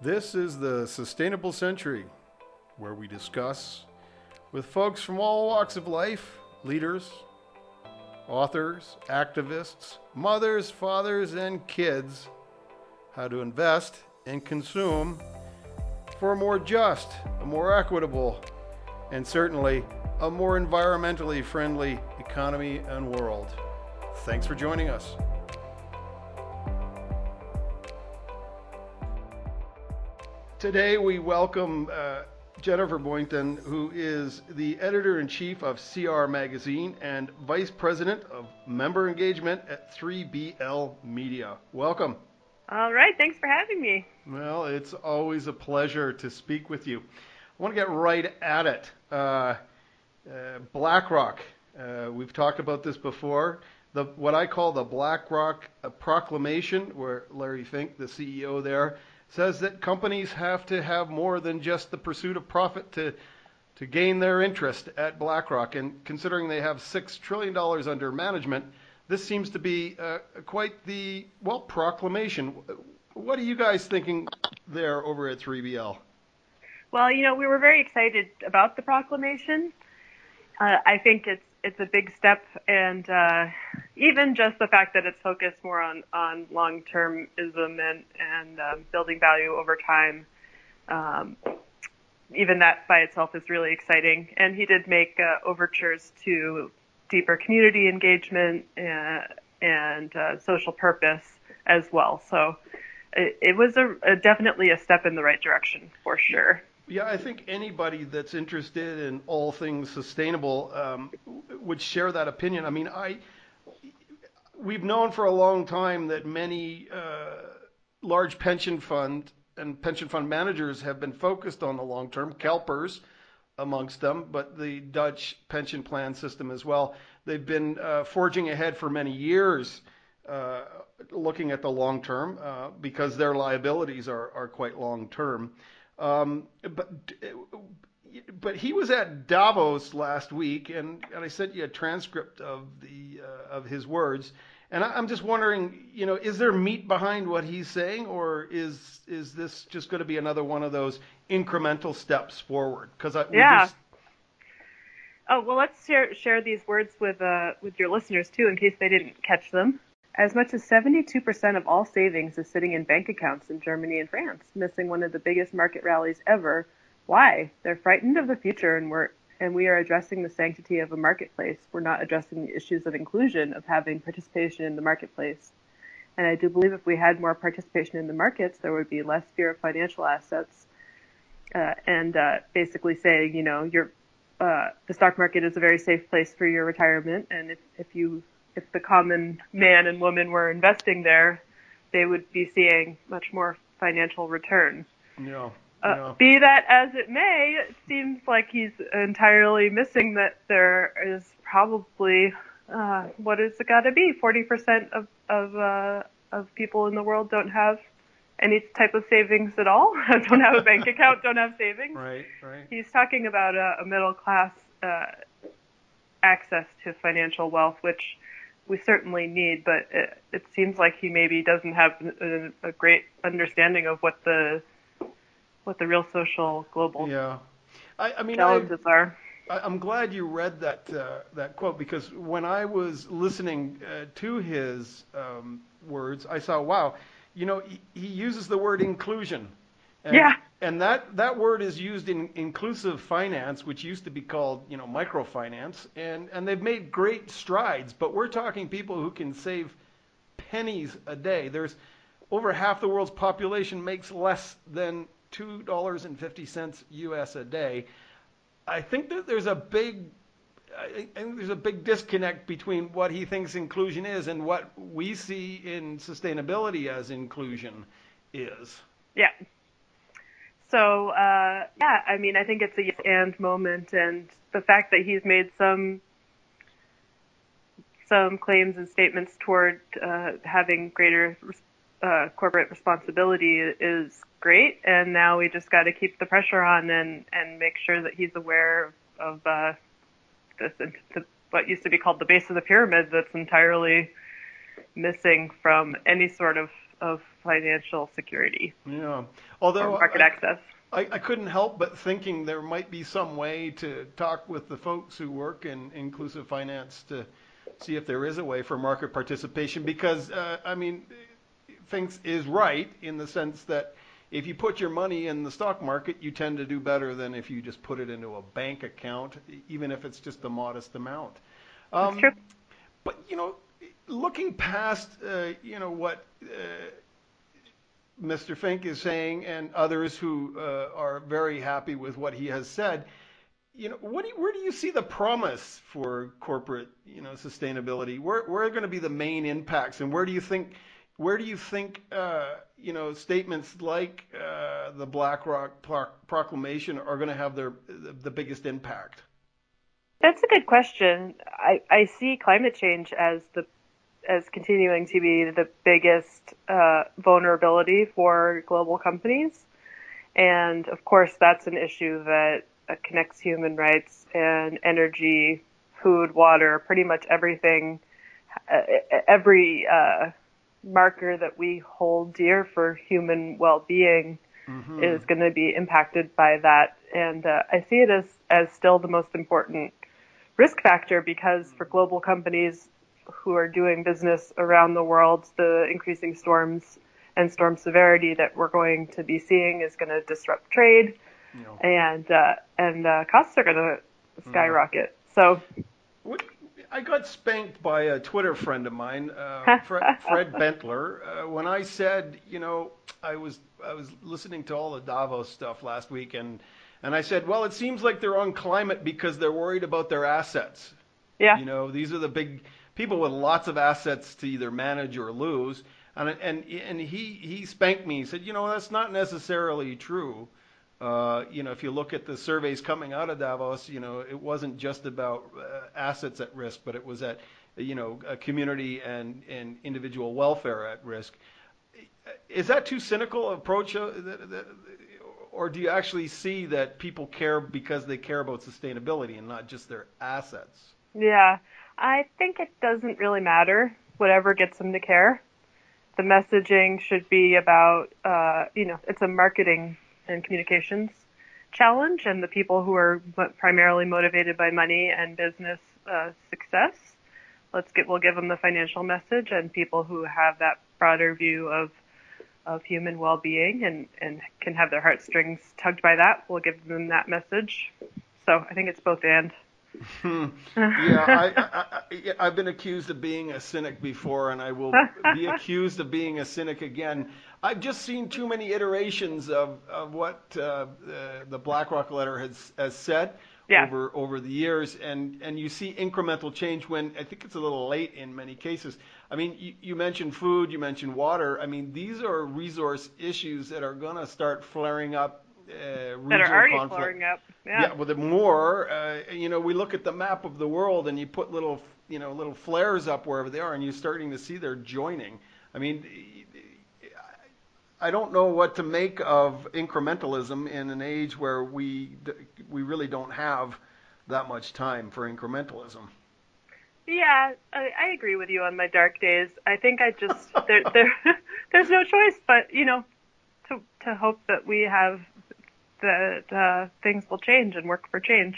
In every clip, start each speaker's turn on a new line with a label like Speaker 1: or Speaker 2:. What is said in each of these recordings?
Speaker 1: This is the Sustainable Century, where we discuss with folks from all walks of life leaders, authors, activists, mothers, fathers, and kids how to invest and consume for a more just, a more equitable, and certainly a more environmentally friendly economy and world. Thanks for joining us. Today we welcome uh, Jennifer Boynton, who is the editor in chief of CR Magazine and vice president of member engagement at 3BL Media. Welcome.
Speaker 2: All right, thanks for having me.
Speaker 1: Well, it's always a pleasure to speak with you. I want to get right at it. Uh, uh, BlackRock, uh, we've talked about this before. The, what I call the BlackRock uh, proclamation, where Larry Fink, the CEO there, says that companies have to have more than just the pursuit of profit to to gain their interest at BlackRock. And considering they have six trillion dollars under management, this seems to be uh, quite the well proclamation. What are you guys thinking there over at 3BL?
Speaker 2: Well, you know, we were very excited about the proclamation. Uh, I think it's it's a big step, and uh, even just the fact that it's focused more on on long termism and and um, building value over time. Um, even that by itself is really exciting. And he did make uh, overtures to deeper community engagement and, uh, and uh, social purpose as well. So it, it was a, a, definitely a step in the right direction for sure.
Speaker 1: Yeah, I think anybody that's interested in all things sustainable um, would share that opinion. I mean, I we've known for a long time that many uh, large pension fund and pension fund managers have been focused on the long term, CalPERS amongst them, but the Dutch pension plan system as well. They've been uh, forging ahead for many years, uh, looking at the long term uh, because their liabilities are, are quite long term. Um, but but he was at Davos last week, and, and I sent you a transcript of the uh, of his words. And I, am just wondering, you know, is there meat behind what he's saying, or is is this just going to be another one of those incremental steps forward?
Speaker 2: Because yeah. Just... Oh well, let's share share these words with uh, with your listeners too, in case they didn't catch them. As much as 72% of all savings is sitting in bank accounts in Germany and France, missing one of the biggest market rallies ever. Why? They're frightened of the future and we're and we are addressing the sanctity of a marketplace. We're not addressing the issues of inclusion, of having participation in the marketplace. And I do believe if we had more participation in the markets, there would be less fear of financial assets. Uh, and uh, basically saying, you know, your uh, the stock market is a very safe place for your retirement, and if, if you if the common man and woman were investing there, they would be seeing much more financial return.
Speaker 1: Yeah.
Speaker 2: Uh, be that as it may, it seems like he's entirely missing that there is probably uh, what is it got to be? Forty percent of of uh, of people in the world don't have any type of savings at all. don't have a bank account. Don't have savings.
Speaker 1: Right, right.
Speaker 2: He's talking about a, a middle class uh, access to financial wealth, which we certainly need, but it, it seems like he maybe doesn't have a, a, great understanding of what the what the real social global
Speaker 1: yeah. I, I mean,
Speaker 2: challenges
Speaker 1: I,
Speaker 2: are.
Speaker 1: I, am glad you read that uh, that quote because when I was listening uh, to his um, words, I saw, wow, you know, he, he uses the word inclusion.
Speaker 2: And, yeah
Speaker 1: and that, that word is used in inclusive finance, which used to be called, you know, microfinance, and, and they've made great strides. But we're talking people who can save pennies a day. There's over half the world's population makes less than two dollars and fifty cents U.S. a day. I think that there's a big I think there's a big disconnect between what he thinks inclusion is and what we see in sustainability as inclusion is.
Speaker 2: Yeah, so uh, yeah, I mean, I think it's a yes and moment, and the fact that he's made some some claims and statements toward uh, having greater uh, corporate responsibility is great, and now we just got to keep the pressure on and and make sure that he's aware of uh, this the, what used to be called the base of the pyramid that's entirely missing from any sort of of financial security.
Speaker 1: Yeah. Although
Speaker 2: market
Speaker 1: I,
Speaker 2: access.
Speaker 1: I, I couldn't help but thinking there might be some way to talk with the folks who work in inclusive finance to see if there is a way for market participation because uh, I mean, Finks is right in the sense that if you put your money in the stock market, you tend to do better than if you just put it into a bank account, even if it's just a modest amount.
Speaker 2: Um, That's true.
Speaker 1: But you know, looking past uh, you know what uh, Mr. Fink is saying and others who uh, are very happy with what he has said, you know, what do you, where do you see the promise for corporate you know sustainability? Where where are going to be the main impacts, and where do you think where do you think, uh, you know, statements like uh, the BlackRock proclamation are going to have their the, biggest impact?
Speaker 2: That's a good question. I, I see climate change as the as continuing to be the biggest uh, vulnerability for global companies, and of course, that's an issue that connects human rights and energy, food, water, pretty much everything. Uh, every uh, marker that we hold dear for human well-being mm-hmm. is going to be impacted by that. And uh, I see it as, as still the most important risk factor because for global companies who are doing business around the world, the increasing storms and storm severity that we're going to be seeing is going to disrupt trade, and uh, and uh, costs are going to mm-hmm. skyrocket. So.
Speaker 1: I got spanked by a Twitter friend of mine, uh, Fred, Fred Bentler, uh, when I said, you know, I was I was listening to all the Davos stuff last week, and and I said, well, it seems like they're on climate because they're worried about their assets.
Speaker 2: Yeah.
Speaker 1: You know, these are the big people with lots of assets to either manage or lose. And and and he he spanked me. He said, you know, that's not necessarily true. Uh, you know, if you look at the surveys coming out of Davos, you know, it wasn't just about uh, assets at risk, but it was at, you know, community and, and individual welfare at risk. Is that too cynical approach, uh, or do you actually see that people care because they care about sustainability and not just their assets?
Speaker 2: Yeah, I think it doesn't really matter. Whatever gets them to care. The messaging should be about, uh, you know, it's a marketing and communications challenge and the people who are primarily motivated by money and business uh, success. Let's get we'll give them the financial message and people who have that broader view of of human well-being and and can have their heartstrings tugged by that. We'll give them that message. So I think it's both and.
Speaker 1: Hmm. yeah, I, I, have been accused of being a cynic before, and I will be accused of being a cynic again. I've just seen too many iterations of, of what uh, the, the BlackRock letter has, has said
Speaker 2: yeah.
Speaker 1: over over the years, and and you see incremental change when I think it's a little late in many cases. I mean, you, you mentioned food, you mentioned water. I mean, these are resource issues that are going to start flaring up uh,
Speaker 2: that are already
Speaker 1: conflict.
Speaker 2: flaring up.
Speaker 1: Yeah. yeah, with the more, uh, you know, we look at the map of the world and you put little, you know, little flares up wherever they are, and you're starting to see they're joining. I mean, I don't know what to make of incrementalism in an age where we we really don't have that much time for incrementalism.
Speaker 2: Yeah, I, I agree with you on my dark days. I think I just there, there there's no choice but you know to to hope that we have that uh, things will change and work for change.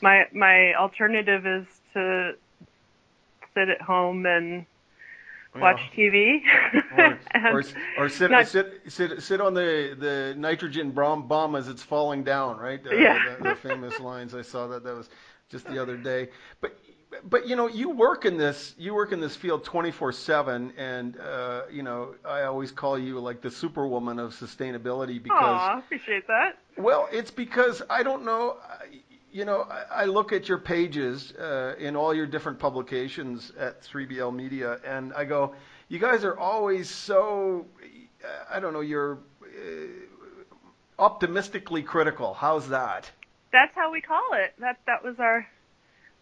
Speaker 2: My my alternative is to sit at home and watch TV,
Speaker 1: or, or, or, sit, not, sit sit sit on the the nitrogen bomb, bomb as it's falling down, right?
Speaker 2: Uh, yeah.
Speaker 1: The, the famous lines I saw that that was just the other day. But but you know you work in this you work in this field 24/7 and uh, you know I always call you like the superwoman of sustainability because
Speaker 2: Aw, appreciate that.
Speaker 1: Well, it's because I don't know you know I, I look at your pages uh, in all your different publications at 3BL Media and I go you guys are always so I don't know you're uh, optimistically critical. How's that?
Speaker 2: That's how we call it. That that was our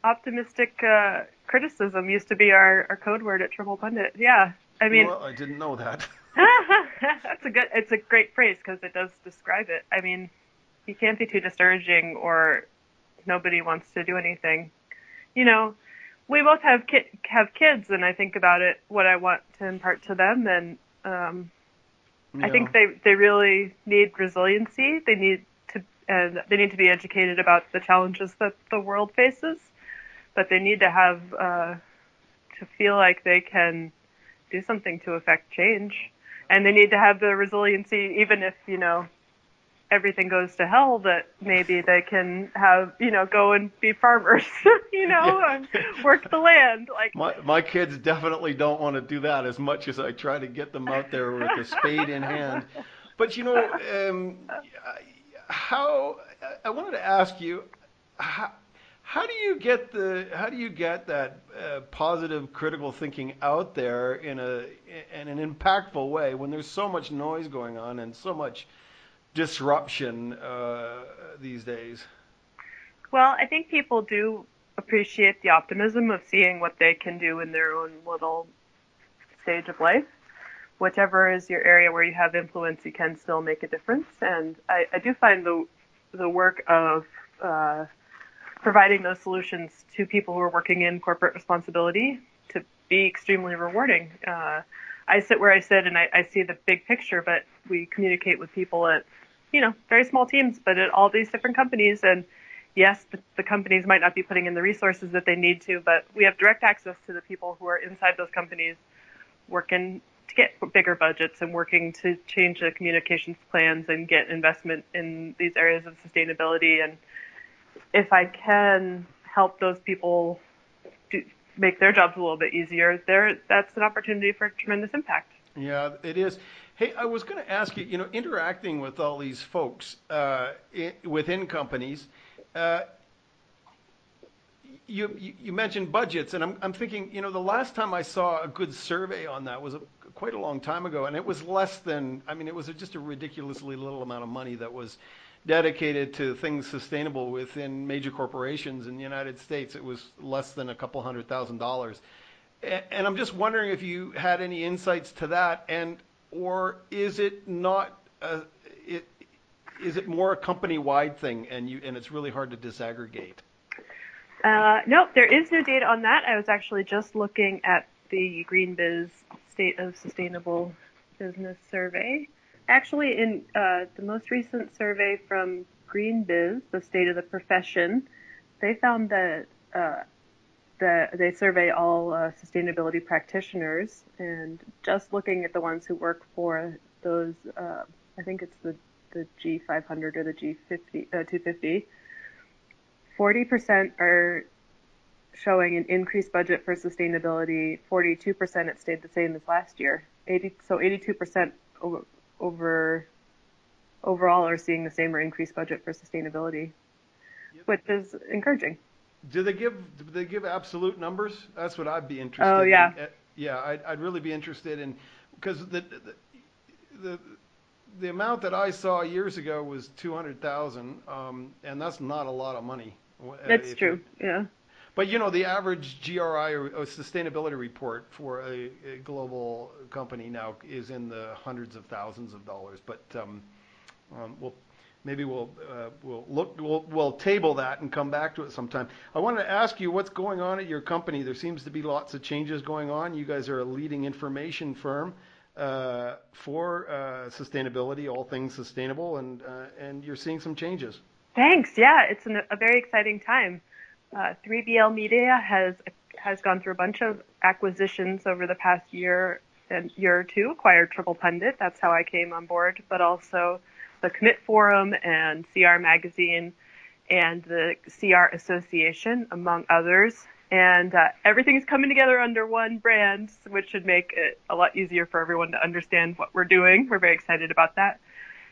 Speaker 2: optimistic uh, criticism used to be our, our code word at Triple Pundit. Yeah, I mean,
Speaker 1: well, I didn't know that.
Speaker 2: that's a good. It's a great phrase because it does describe it. I mean, you can't be too discouraging, or nobody wants to do anything. You know, we both have ki- have kids, and I think about it, what I want to impart to them, and Um, I think they they really need resiliency. They need to and they need to be educated about the challenges that the world faces, but they need to have uh, to feel like they can do something to affect change, and they need to have the resiliency, even if you know everything goes to hell that maybe they can have you know go and be farmers you know yeah. and work the land like
Speaker 1: my my kids definitely don't want to do that as much as I try to get them out there with a spade in hand but you know um, how I wanted to ask you how, how do you get the how do you get that uh, positive critical thinking out there in a in an impactful way when there's so much noise going on and so much disruption uh, these days?
Speaker 2: Well, I think people do appreciate the optimism of seeing what they can do in their own little stage of life. Whichever is your area where you have influence, you can still make a difference. And I, I do find the the work of uh, providing those solutions to people who are working in corporate responsibility to be extremely rewarding. Uh, I sit where I sit and I, I see the big picture, but we communicate with people at you know, very small teams, but at all these different companies. And yes, the, the, companies might not be putting in the resources that they need to, but we have direct access to the people who are inside those companies working to get bigger budgets and working to change the communications plans and get investment in these areas of sustainability. And if I can help those people do, make their jobs a little bit easier, there that's an opportunity for tremendous impact.
Speaker 1: Yeah, it is. Hey, I was going to ask you, you know, interacting with all these folks uh, in, within companies, uh, you, you, you mentioned budgets, and I'm, I'm thinking, you know, the last time I saw a good survey on that was a, quite a long time ago, and it was less than, I mean, it was just a ridiculously little amount of money that was dedicated to things sustainable within major corporations in the United States. It was less than a couple hundred thousand dollars. And I'm just wondering if you had any insights to that, and or is it not? A, it, is it more a company-wide thing, and you and it's really hard to disaggregate?
Speaker 2: Uh, nope, there is no data on that. I was actually just looking at the GreenBiz State of Sustainable Business Survey. Actually, in uh, the most recent survey from GreenBiz, the State of the Profession, they found that uh, the, they survey all uh, sustainability practitioners, and just looking at the ones who work for those, uh, I think it's the the G500 or the G50 uh, 250. 40% are showing an increased budget for sustainability. 42% it stayed the same as last year. 80 so 82% over, over overall are seeing the same or increased budget for sustainability, yep. which is encouraging.
Speaker 1: Do they give do they give absolute numbers? That's what I'd be interested.
Speaker 2: Oh yeah.
Speaker 1: In. Yeah, I'd, I'd really be interested in because the, the the the amount that I saw years ago was two hundred thousand, um, and that's not a lot of money.
Speaker 2: Uh, that's true. You, yeah.
Speaker 1: But you know, the average GRI or, or sustainability report for a, a, global company now is in the hundreds of thousands of dollars. But um, um, we'll maybe we'll uh, we'll look we'll, we'll table that and come back to it sometime. I wanted to ask you what's going on at your company. There seems to be lots of changes going on. You guys are a leading information firm uh, for uh, sustainability, all things sustainable, and uh, and you're seeing some changes.
Speaker 2: Thanks. Yeah, it's an, a very exciting time. 3BL uh, Media has has gone through a bunch of acquisitions over the past year and year or two. Acquired Triple Pundit. That's how I came on board, but also the Commit Forum and CR Magazine and the CR Association, among others. And uh, everything is coming together under one brand, which should make it a lot easier for everyone to understand what we're doing. We're very excited about that.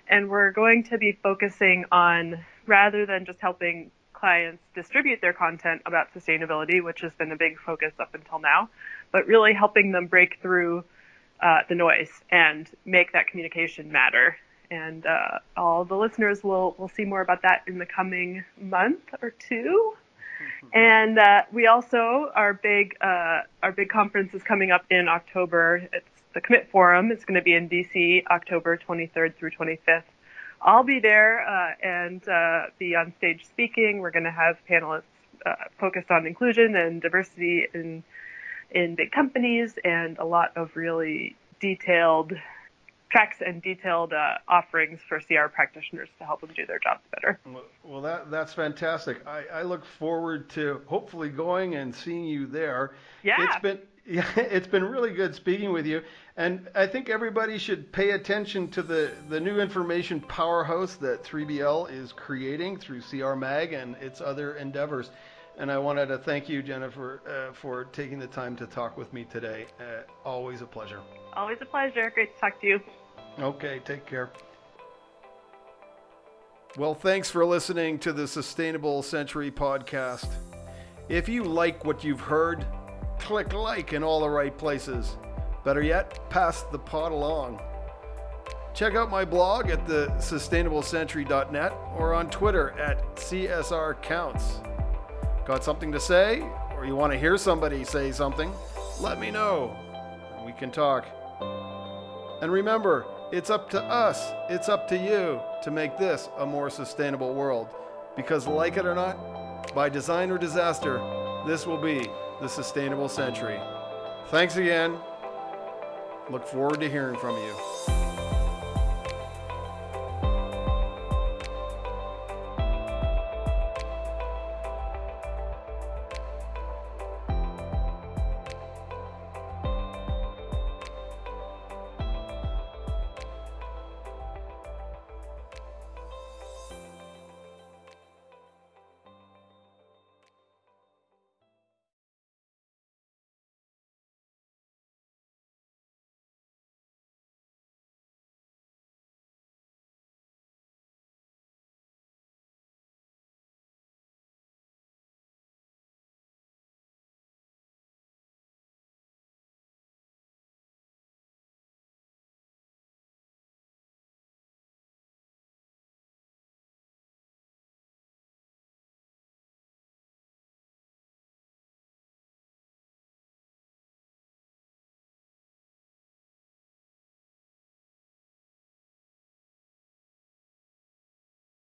Speaker 2: And we're going to be focusing on, rather than just helping clients distribute their content about sustainability, which has been a big focus up until now, but really helping them break through uh, the noise and make that communication matter and uh, all the listeners will will see more about that in the coming month or two. And uh, we also our big uh, our big conference is coming up in October. It's the Commit Forum. It's going to be in DC, October 23rd through 25th. I'll be there uh, and uh, be on stage speaking. We're going to have panelists uh, focused on inclusion and diversity in in big companies and a lot of really detailed tracks and detailed uh, offerings for CR practitioners to help them do their jobs better.
Speaker 1: Well, that that's fantastic. I, I look forward to hopefully going and seeing you there.
Speaker 2: Yeah.
Speaker 1: It's been yeah, it's been really good speaking with you, and I think everybody should pay attention to the the new information powerhouse that 3BL is creating through CR Mag and its other endeavors. And I wanted to thank you, Jennifer, uh, for taking the time to talk with me today. Uh, always a pleasure.
Speaker 2: Always a pleasure. Great to talk to you.
Speaker 1: Okay, take care. Well, thanks for listening to the Sustainable Century podcast. If you like what you've heard, click like in all the right places. Better yet, pass the pot along. Check out my blog at the sustainablecentury.net or on Twitter at CSRCounts. Got something to say, or you want to hear somebody say something? Let me know. We can talk. And remember, it's up to us, it's up to you to make this a more sustainable world. Because, like it or not, by design or disaster, this will be the sustainable century. Thanks again. Look forward to hearing from you.